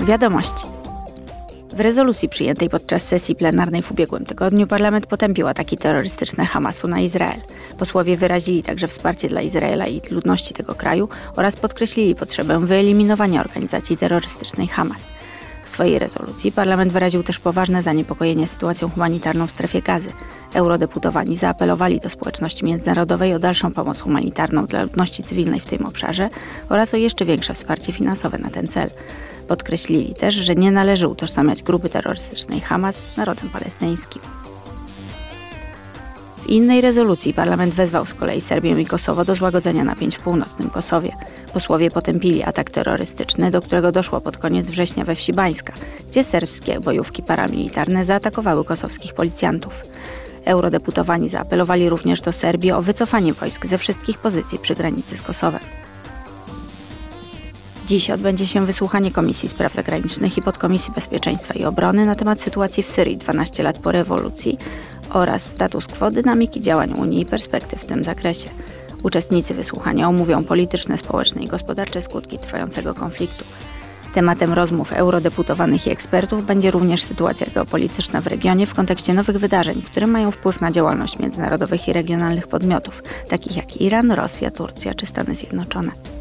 Wiadomości. W rezolucji przyjętej podczas sesji plenarnej w ubiegłym tygodniu parlament potępił ataki terrorystyczne Hamasu na Izrael. Posłowie wyrazili także wsparcie dla Izraela i ludności tego kraju oraz podkreślili potrzebę wyeliminowania organizacji terrorystycznej Hamas. W swojej rezolucji parlament wyraził też poważne zaniepokojenie sytuacją humanitarną w strefie gazy. Eurodeputowani zaapelowali do społeczności międzynarodowej o dalszą pomoc humanitarną dla ludności cywilnej w tym obszarze oraz o jeszcze większe wsparcie finansowe na ten cel. Podkreślili też, że nie należy utożsamiać grupy terrorystycznej Hamas z narodem palestyńskim. W innej rezolucji parlament wezwał z kolei Serbię i Kosowo do złagodzenia napięć w północnym Kosowie. Posłowie potępili atak terrorystyczny, do którego doszło pod koniec września we wsi Bańska, gdzie serbskie bojówki paramilitarne zaatakowały kosowskich policjantów. Eurodeputowani zaapelowali również do Serbii o wycofanie wojsk ze wszystkich pozycji przy granicy z Kosowem. Dziś odbędzie się wysłuchanie Komisji Spraw Zagranicznych i Podkomisji Bezpieczeństwa i Obrony na temat sytuacji w Syrii 12 lat po rewolucji oraz status quo dynamiki działań Unii i perspektyw w tym zakresie. Uczestnicy wysłuchania omówią polityczne, społeczne i gospodarcze skutki trwającego konfliktu. Tematem rozmów eurodeputowanych i ekspertów będzie również sytuacja geopolityczna w regionie w kontekście nowych wydarzeń, które mają wpływ na działalność międzynarodowych i regionalnych podmiotów, takich jak Iran, Rosja, Turcja czy Stany Zjednoczone.